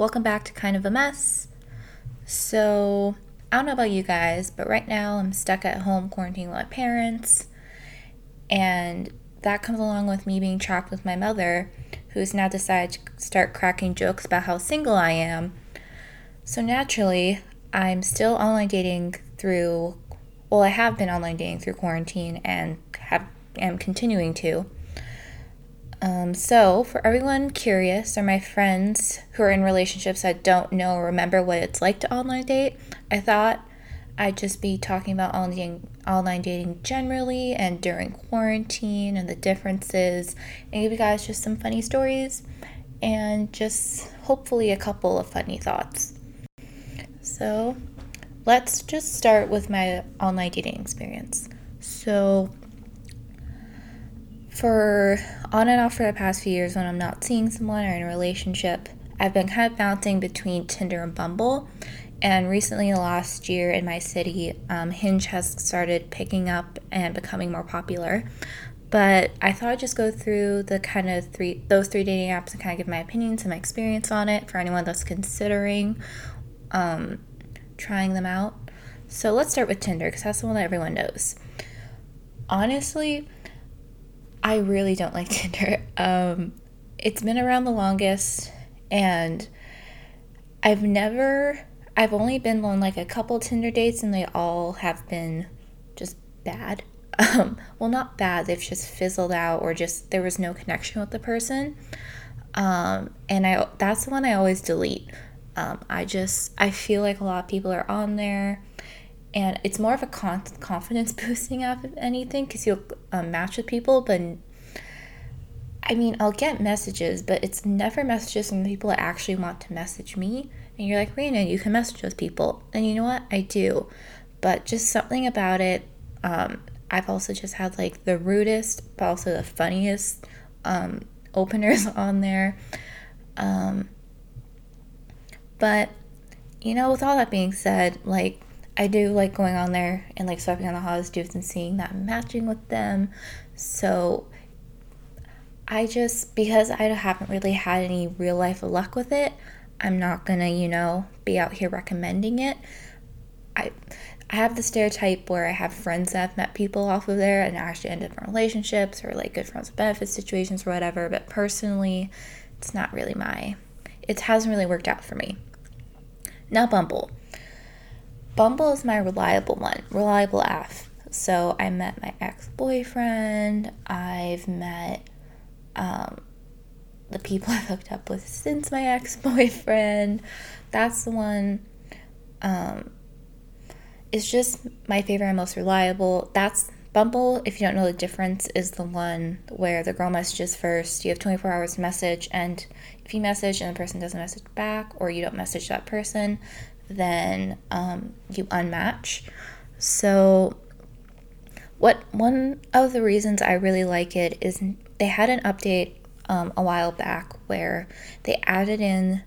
Welcome back to Kind of a Mess. So, I don't know about you guys, but right now I'm stuck at home quarantining with my parents, and that comes along with me being trapped with my mother, who's now decided to start cracking jokes about how single I am. So, naturally, I'm still online dating through, well, I have been online dating through quarantine and have am continuing to. Um, so, for everyone curious, or my friends who are in relationships that don't know or remember what it's like to online date, I thought I'd just be talking about online online dating generally and during quarantine and the differences, and give you guys just some funny stories and just hopefully a couple of funny thoughts. So, let's just start with my online dating experience. So, for on and off for the past few years when I'm not seeing someone or in a relationship, I've been kind of bouncing between Tinder and Bumble. And recently, last year in my city, um, Hinge has started picking up and becoming more popular. But I thought I'd just go through the kind of three those three dating apps and kind of give my opinions and my experience on it for anyone that's considering um, trying them out. So let's start with Tinder because that's the one that everyone knows. Honestly, I really don't like Tinder. Um, it's been around the longest, and I've never, I've only been on like a couple Tinder dates, and they all have been just bad. Um, well, not bad, they've just fizzled out, or just there was no connection with the person. Um, and I, that's the one I always delete. Um, I just, I feel like a lot of people are on there and it's more of a con- confidence boosting if anything because you'll um, match with people but i mean i'll get messages but it's never messages from people that actually want to message me. And you're like Rena, you can message those people. And you know what? I do. But just something about it um, i've also just had like the rudest but also the funniest um, openers on there. Um, but you know with all that being said like I do like going on there and like swiping on the hottest dudes and seeing that matching with them. So I just because I haven't really had any real life luck with it, I'm not gonna, you know, be out here recommending it. I I have the stereotype where I have friends that have met people off of there and actually end up in relationships or like good friends with benefits situations or whatever, but personally it's not really my it hasn't really worked out for me. Now Bumble. Bumble is my reliable one, reliable F. So I met my ex boyfriend. I've met um, the people I've hooked up with since my ex boyfriend. That's the one. Um, it's just my favorite and most reliable. That's Bumble, if you don't know the difference, is the one where the girl messages first. You have 24 hours to message, and if you message and the person doesn't message back, or you don't message that person, then um, you unmatch. So, what one of the reasons I really like it is they had an update um, a while back where they added in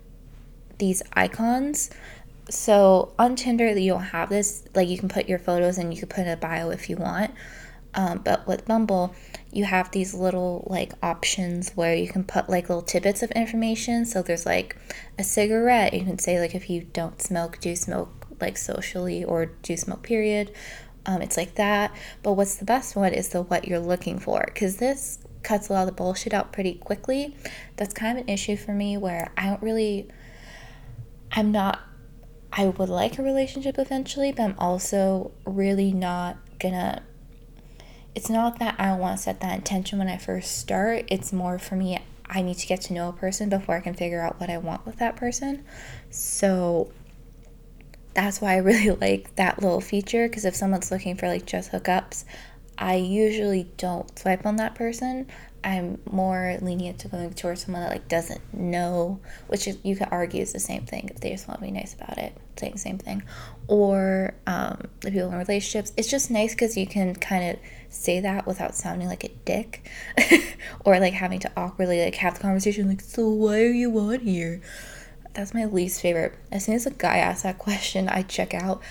these icons. So on Tinder, you don't have this. Like you can put your photos and you can put a bio if you want. Um, but with Bumble, you have these little like options where you can put like little tidbits of information. So there's like a cigarette. You can say like if you don't smoke, do smoke like socially or do smoke period. Um, it's like that. But what's the best one is the what you're looking for because this cuts a lot of the bullshit out pretty quickly. That's kind of an issue for me where I don't really. I'm not. I would like a relationship eventually, but I'm also really not gonna it's not that I want to set that intention when I first start. It's more for me, I need to get to know a person before I can figure out what I want with that person. So that's why I really like that little feature because if someone's looking for like just hookups, I usually don't swipe on that person. I'm more lenient to going towards someone that like doesn't know, which is, you could argue is the same thing if they just want to be nice about it, saying the same thing, or um, the people in relationships. It's just nice because you can kind of say that without sounding like a dick, or like having to awkwardly like have the conversation like, so why are you on here? That's my least favorite. As soon as a guy asks that question, I check out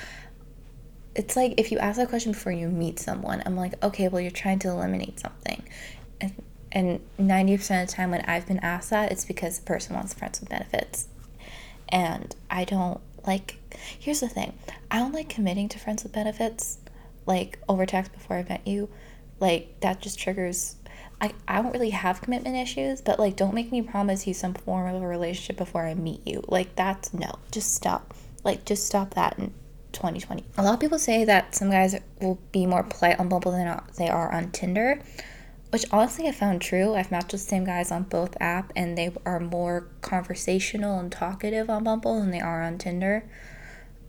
it's like if you ask that question before you meet someone, I'm like, okay, well, you're trying to eliminate something. And and 90% of the time when I've been asked that, it's because the person wants friends with benefits. And I don't like, here's the thing I don't like committing to friends with benefits, like over text before I met you. Like, that just triggers. I, I don't really have commitment issues, but like, don't make me promise you some form of a relationship before I meet you. Like, that's no, just stop. Like, just stop that and 2020. A lot of people say that some guys will be more polite on Bumble than they are on Tinder, which honestly I found true. I've matched with the same guys on both app and they are more conversational and talkative on Bumble than they are on Tinder.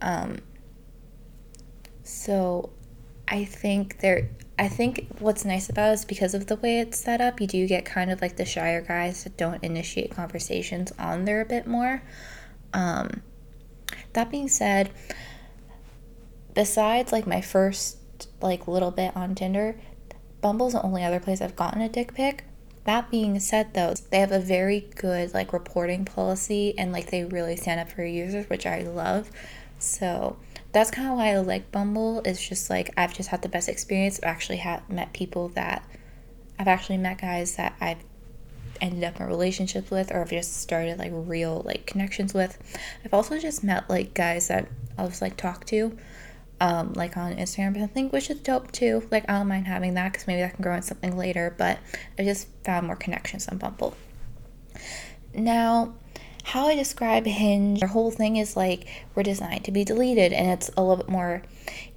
Um, so I think there I think what's nice about it is because of the way it's set up, you do get kind of like the shyer guys that don't initiate conversations on there a bit more. Um, that being said, besides like my first like little bit on Tinder, Bumble's the only other place I've gotten a dick pic. That being said though, they have a very good like reporting policy and like they really stand up for users, which I love. So that's kind of why I like Bumble. It's just like I've just had the best experience. I've actually had met people that I've actually met guys that I've ended up in relationships with or I've just started like real like connections with. I've also just met like guys that I'll just like talk to um, like on Instagram, But I think, which is dope too. Like, I don't mind having that because maybe that can grow into something later, but I just found more connections on Bumble. Now, how I describe Hinge, their whole thing is like we're designed to be deleted, and it's a little bit more,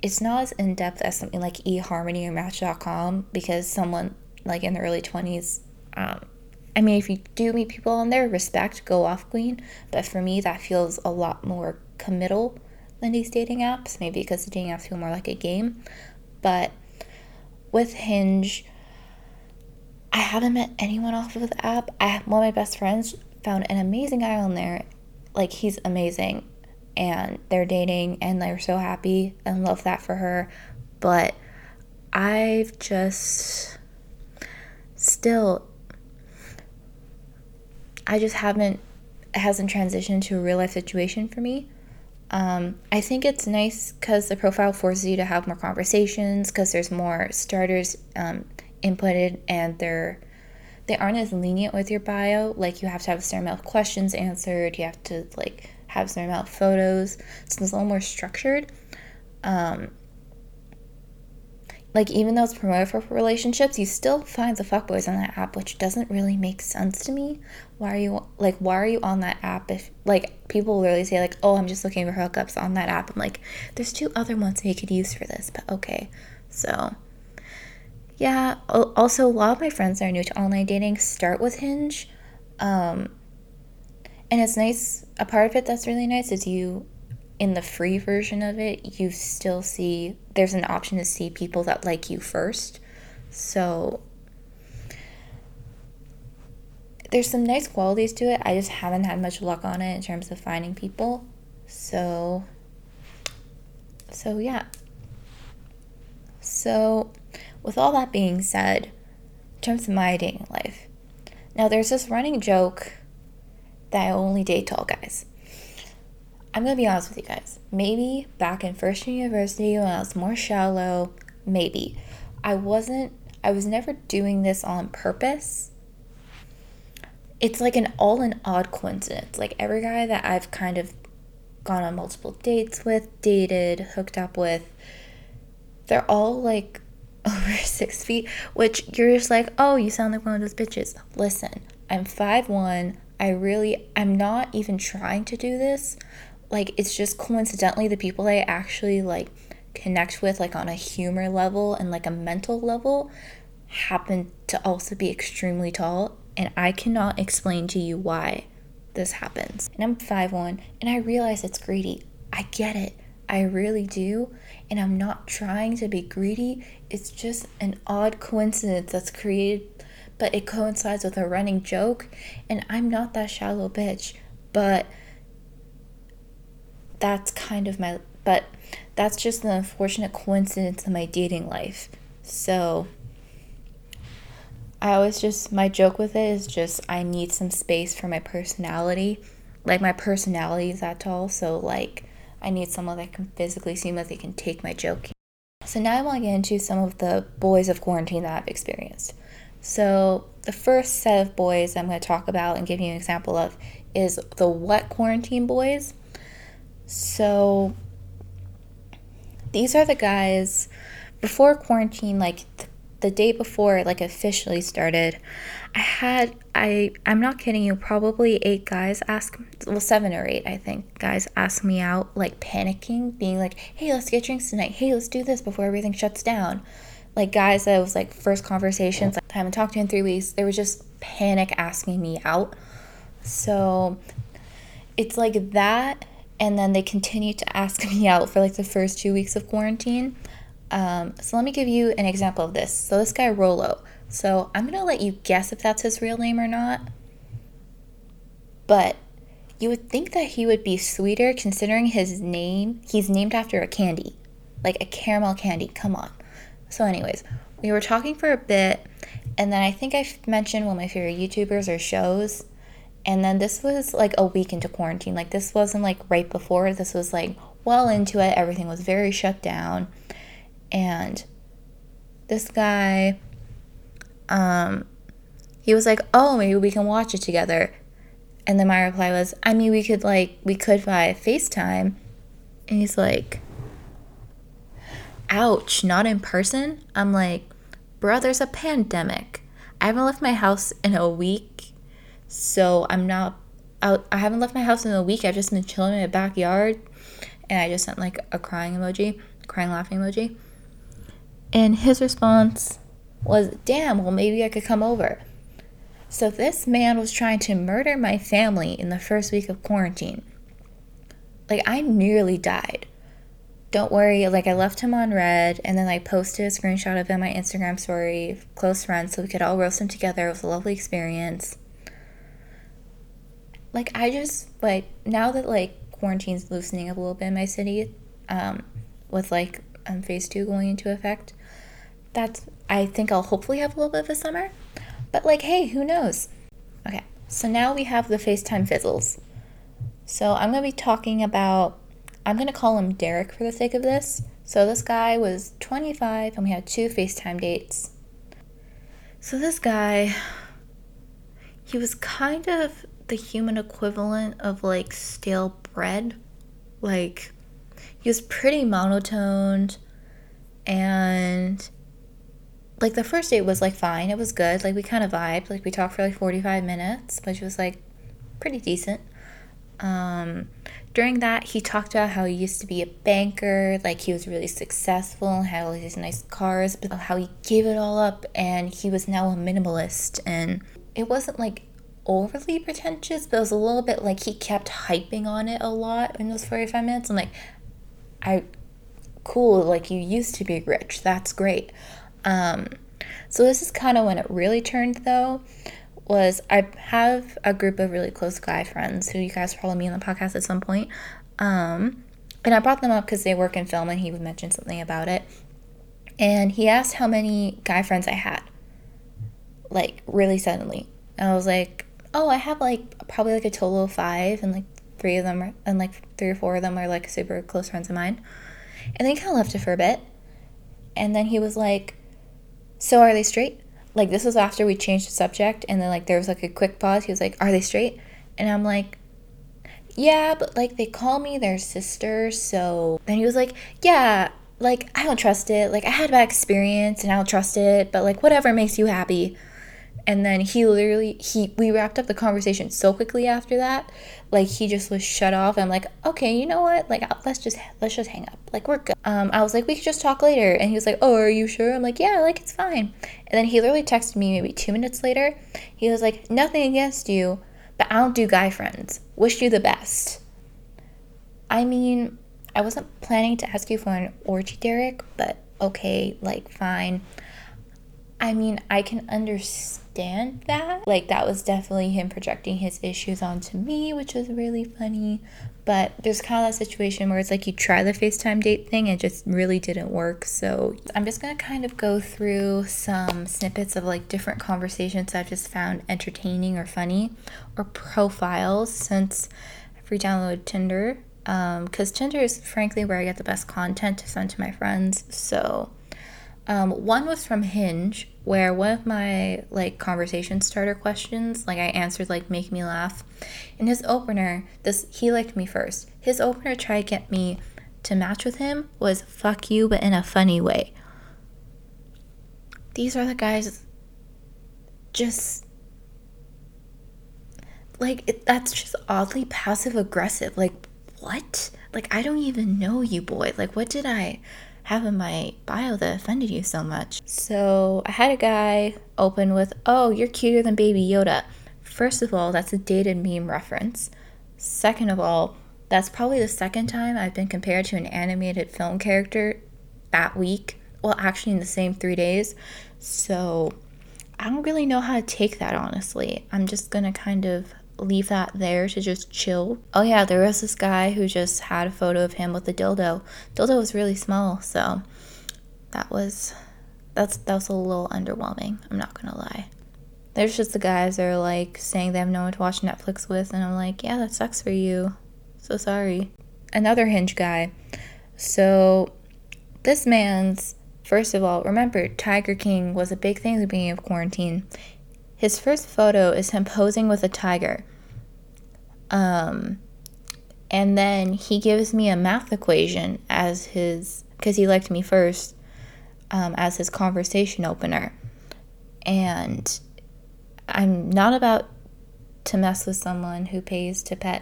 it's not as in depth as something like eHarmony or Match.com because someone like in the early 20s, um, I mean, if you do meet people on there, respect, go off queen, but for me, that feels a lot more committal than these dating apps, maybe because the dating apps feel more like a game. But with Hinge, I haven't met anyone off of the app. I have, one of my best friends found an amazing guy on there. Like he's amazing. And they're dating and they're so happy and love that for her. But I've just still I just haven't it hasn't transitioned to a real life situation for me. Um, I think it's nice because the profile forces you to have more conversations because there's more starters um, inputted and they're they aren't as lenient with your bio. Like you have to have a certain amount of questions answered. You have to like have a certain amount of photos. So it's a little more structured. Um, like even though it's promoted for relationships, you still find the fuckboys on that app, which doesn't really make sense to me. Why are you like why are you on that app if like people literally say like, "Oh, I'm just looking for hookups on that app." I'm like, "There's two other ones we could use for this." But okay. So, yeah, also a lot of my friends that are new to online dating start with Hinge. Um and it's nice a part of it that's really nice is you in the free version of it, you still see there's an option to see people that like you first. So there's some nice qualities to it. I just haven't had much luck on it in terms of finding people. So so yeah. So with all that being said, in terms of my dating life. Now there's this running joke that I only date tall guys. I'm gonna be honest with you guys. Maybe back in first year university when I was more shallow, maybe. I wasn't, I was never doing this on purpose. It's like an all in odd coincidence. Like every guy that I've kind of gone on multiple dates with, dated, hooked up with, they're all like over six feet, which you're just like, oh, you sound like one of those bitches. Listen, I'm five one. I really, I'm not even trying to do this like it's just coincidentally the people I actually like connect with like on a humor level and like a mental level happen to also be extremely tall and I cannot explain to you why this happens. And I'm 5'1 and I realize it's greedy. I get it. I really do. And I'm not trying to be greedy. It's just an odd coincidence that's created, but it coincides with a running joke. And I'm not that shallow bitch. But that's kind of my but that's just an unfortunate coincidence in my dating life. So I always just my joke with it is just I need some space for my personality. Like my personality is that tall, so like I need someone that can physically seem like they can take my joke. So now I want to get into some of the boys of quarantine that I've experienced. So the first set of boys I'm going to talk about and give you an example of is the What Quarantine Boys. So these are the guys before quarantine, like th- the day before like officially started. I had I I'm not kidding you, probably eight guys ask well seven or eight I think guys ask me out like panicking, being like, "Hey, let's get drinks tonight. Hey, let's do this before everything shuts down." Like guys that was like first conversations, like I haven't talked to in three weeks. They were just panic asking me out. So it's like that and then they continued to ask me out for like the first two weeks of quarantine. Um, so let me give you an example of this. So this guy Rolo. So I'm gonna let you guess if that's his real name or not. But you would think that he would be sweeter considering his name. He's named after a candy, like a caramel candy. Come on. So, anyways, we were talking for a bit, and then I think I mentioned one of my favorite YouTubers or shows. And then this was like a week into quarantine. Like, this wasn't like right before, this was like well into it. Everything was very shut down. And this guy, um, he was like, oh, maybe we can watch it together. And then my reply was, I mean, we could like, we could via FaceTime. And he's like, ouch, not in person? I'm like, bro, there's a pandemic. I haven't left my house in a week, so I'm not out. I haven't left my house in a week. I've just been chilling in my backyard, and I just sent like a crying emoji, crying laughing emoji. And his response was, damn, well, maybe I could come over. So this man was trying to murder my family in the first week of quarantine. Like, I nearly died don't worry, like I left him on read and then I posted a screenshot of him on my Instagram story, close friends, so we could all roast him together. It was a lovely experience. Like I just like now that like quarantine's loosening up a little bit in my city, um, with like um, phase two going into effect, that's I think I'll hopefully have a little bit of a summer. But like, hey, who knows? Okay, so now we have the FaceTime fizzles. So I'm gonna be talking about I'm to call him Derek for the sake of this. So this guy was 25 and we had two FaceTime dates. So this guy, he was kind of the human equivalent of like stale bread. Like, he was pretty monotoned and like the first date was like fine. It was good. Like we kind of vibed. Like we talked for like 45 minutes which was like pretty decent. Um during that, he talked about how he used to be a banker, like he was really successful, had all these nice cars, but how he gave it all up and he was now a minimalist. And it wasn't like overly pretentious, but it was a little bit like he kept hyping on it a lot in those 45 minutes. I'm like, I, cool, like you used to be rich. That's great. Um, so this is kind of when it really turned though was I have a group of really close guy friends who you guys probably me on the podcast at some point. Um, and I brought them up because they work in film and he would mention something about it. And he asked how many guy friends I had, like really suddenly. I was like, oh, I have like probably like a total of five, and like three of them, are, and like three or four of them are like super close friends of mine. And then he kind of left it for a bit. And then he was like, so are they straight? like this was after we changed the subject and then like there was like a quick pause he was like are they straight and i'm like yeah but like they call me their sister so then he was like yeah like i don't trust it like i had a bad experience and i don't trust it but like whatever makes you happy and then he literally he we wrapped up the conversation so quickly after that like he just was shut off. I'm like okay you know what? Like let's just let's just hang up. Like we're good. Um i was like we could just talk later. And he was like oh are you sure? I'm like yeah like it's fine. And then he literally texted me maybe two minutes later. He was like nothing against you but i don't do guy friends. Wish you the best. I mean i wasn't planning to ask you for an orgy derek but okay like fine. I mean i can understand understand that. Like, that was definitely him projecting his issues onto me, which was really funny. But there's kind of that situation where it's like you try the FaceTime date thing and it just really didn't work. So I'm just gonna kind of go through some snippets of like different conversations I've just found entertaining or funny or profiles since I've re downloaded Tinder. Because um, Tinder is frankly where I get the best content to send to my friends. So Um, one was from Hinge, where one of my like conversation starter questions, like I answered like make me laugh. In his opener, this he liked me first. His opener tried to get me to match with him was fuck you, but in a funny way. These are the guys just like it, that's just oddly passive aggressive. Like what? Like I don't even know you, boy. Like what did I have in my bio that offended you so much? So I had a guy open with, "Oh, you're cuter than Baby Yoda." First of all, that's a dated meme reference. Second of all, that's probably the second time I've been compared to an animated film character that week. Well, actually, in the same three days. So I don't really know how to take that, honestly. I'm just gonna kind of leave that there to just chill. Oh yeah, there was this guy who just had a photo of him with a dildo. Dildo was really small, so that was that's that was a little underwhelming. I'm not gonna lie. There's just the guys that are like saying they have no one to watch Netflix with, and I'm like, yeah, that sucks for you. So sorry. Another hinge guy. So this man's first of all, remember Tiger King was a big thing at the beginning of quarantine. His first photo is him posing with a tiger. Um, and then he gives me a math equation as his, because he liked me first, um, as his conversation opener. And I'm not about to mess with someone who pays to pet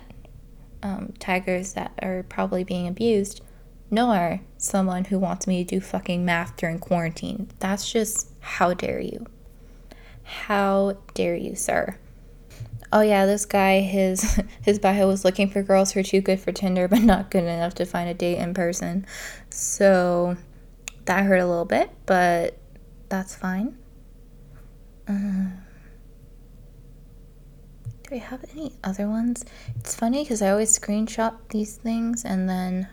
um, tigers that are probably being abused, nor someone who wants me to do fucking math during quarantine. That's just how dare you. How dare you, sir? Oh yeah, this guy his his bio was looking for girls who are too good for Tinder but not good enough to find a date in person. So that hurt a little bit, but that's fine. Uh, do we have any other ones? It's funny because I always screenshot these things and then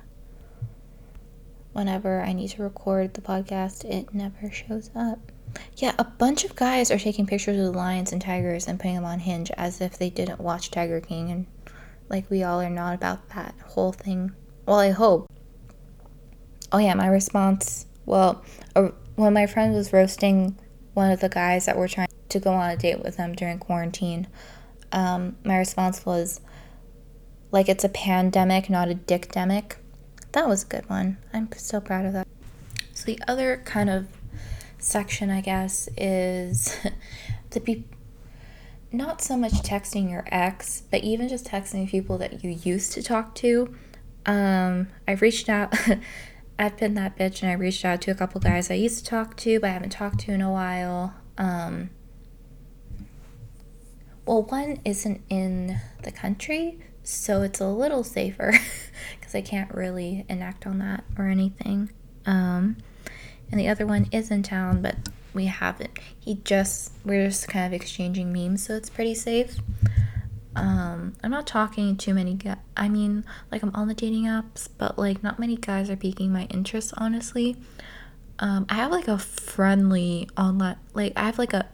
whenever I need to record the podcast, it never shows up. Yeah, a bunch of guys are taking pictures of lions and tigers and putting them on Hinge as if they didn't watch Tiger King, and like we all are not about that whole thing. Well, I hope. Oh, yeah, my response. Well, uh, when my friend was roasting one of the guys that were trying to go on a date with them during quarantine, um, my response was like it's a pandemic, not a dickdemic. That was a good one. I'm so proud of that. So the other kind of section, I guess, is the people not so much texting your ex, but even just texting people that you used to talk to. Um, I've reached out. I've been that bitch, and I reached out to a couple guys I used to talk to, but I haven't talked to in a while. Um, well, one isn't in the country, so it's a little safer because I can't really enact on that or anything. Um, and the other one is in town, but we haven't. He just we're just kind of exchanging memes, so it's pretty safe. Um, I'm not talking too many guys. I mean, like I'm on the dating apps, but like not many guys are piquing my interest, honestly. Um, I have like a friendly online, like I have like a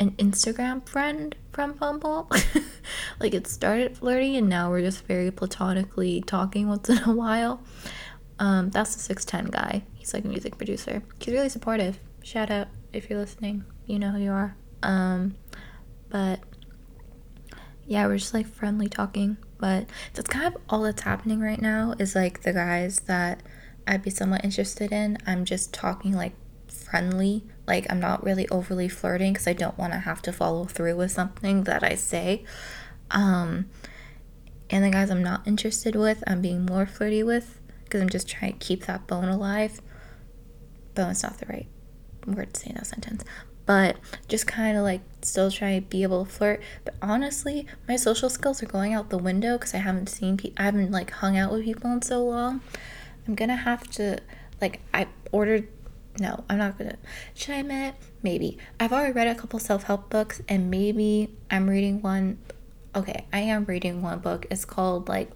an Instagram friend from Bumble. like it started flirty, and now we're just very platonically talking once in a while. Um, that's the 610 guy. He's like a music producer. He's really supportive. Shout out if you're listening. You know who you are. Um, but yeah, we're just like friendly talking. But that's kind of all that's happening right now is like the guys that I'd be somewhat interested in. I'm just talking like friendly. Like I'm not really overly flirting because I don't want to have to follow through with something that I say. Um, and the guys I'm not interested with, I'm being more flirty with because I'm just trying to keep that bone alive bone's not the right word to say in that sentence. But just kind of like still try to be able to flirt. But honestly my social skills are going out the window because i haven't seen pe- i haven't like hung out with people in so long. I'm gonna have to like i ordered no i'm not gonna should i admit maybe. I've already read a couple self-help books and maybe i'm reading one okay i am reading one book. It's called like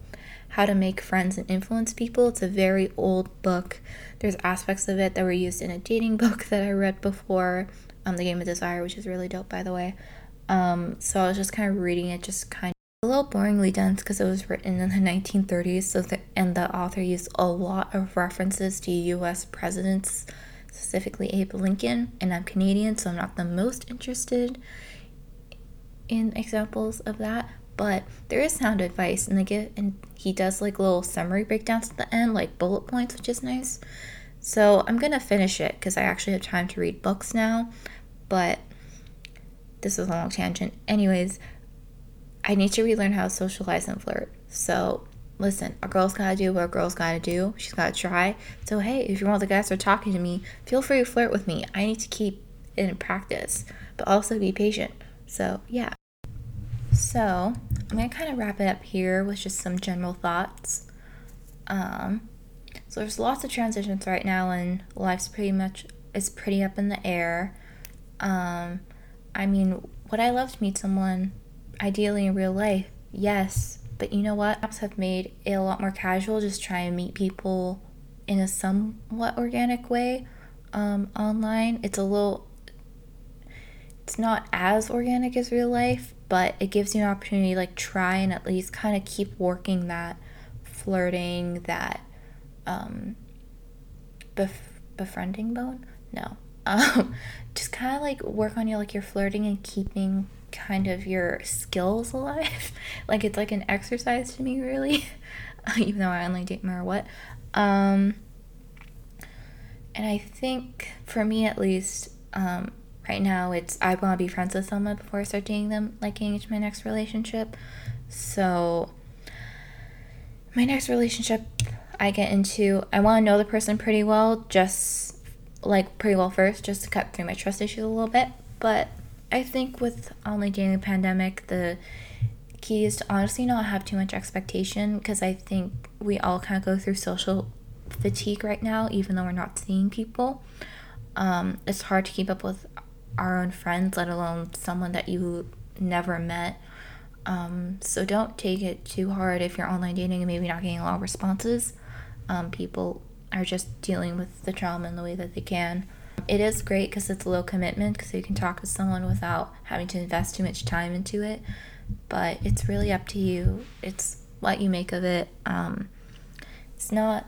how to Make Friends and Influence People. It's a very old book. There's aspects of it that were used in a dating book that I read before, um, The Game of Desire, which is really dope, by the way. Um, so I was just kind of reading it, just kind of a little boringly dense because it was written in the 1930s. So the, and the author used a lot of references to U.S. presidents specifically Abe Lincoln, and I'm Canadian, so I'm not the most interested in examples of that. But there is sound advice, and they get and he does like little summary breakdowns at the end, like bullet points, which is nice. So I'm gonna finish it because I actually have time to read books now. But this is a long tangent. Anyways, I need to relearn how to socialize and flirt. So listen, a girl's gotta do what a girl's gotta do. She's gotta try. So hey, if you're one of the guys that are talking to me, feel free to flirt with me. I need to keep in practice, but also be patient. So yeah. So I'm gonna kind of wrap it up here with just some general thoughts. Um, so there's lots of transitions right now, and life's pretty much is pretty up in the air. Um, I mean, would I love to meet someone ideally in real life? Yes, but you know what? Apps have made it a lot more casual. Just try and meet people in a somewhat organic way um, online. It's a little, it's not as organic as real life, but it gives you an opportunity to like try and at least kind of keep working that flirting, that um, bef- befriending bone. No, um, just kind of like work on your like your flirting and keeping kind of your skills alive. like it's like an exercise to me, really. Even though I only date more what. Um, and I think for me at least, um, right now it's I want to be friends with someone before I start dating them, like into my next relationship. So my next relationship I get into, I want to know the person pretty well, just like pretty well first, just to cut through my trust issues a little bit. But I think with only dating the pandemic, the key is to honestly not have too much expectation because I think we all kind of go through social fatigue right now, even though we're not seeing people. Um, it's hard to keep up with our own friends, let alone someone that you never met. Um, so don't take it too hard if you're online dating and maybe not getting a lot of responses. Um, people are just dealing with the trauma in the way that they can. It is great because it's a low commitment because you can talk to someone without having to invest too much time into it. But it's really up to you. It's what you make of it. Um, it's not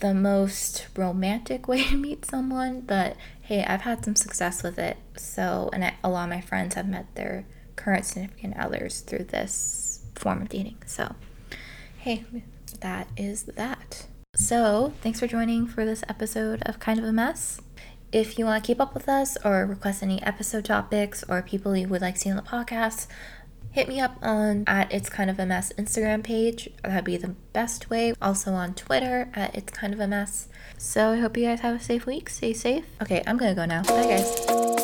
the most romantic way to meet someone, but hey, I've had some success with it. So, and I, a lot of my friends have met their current significant others through this form of dating. So, hey, that is that. So, thanks for joining for this episode of Kind of a Mess. If you want to keep up with us or request any episode topics or people you would like to see on the podcast, hit me up on at It's Kind of a Mess Instagram page. That'd be the best way. Also on Twitter at It's Kind of a Mess. So I hope you guys have a safe week. Stay safe. Okay, I'm gonna go now. Bye, guys.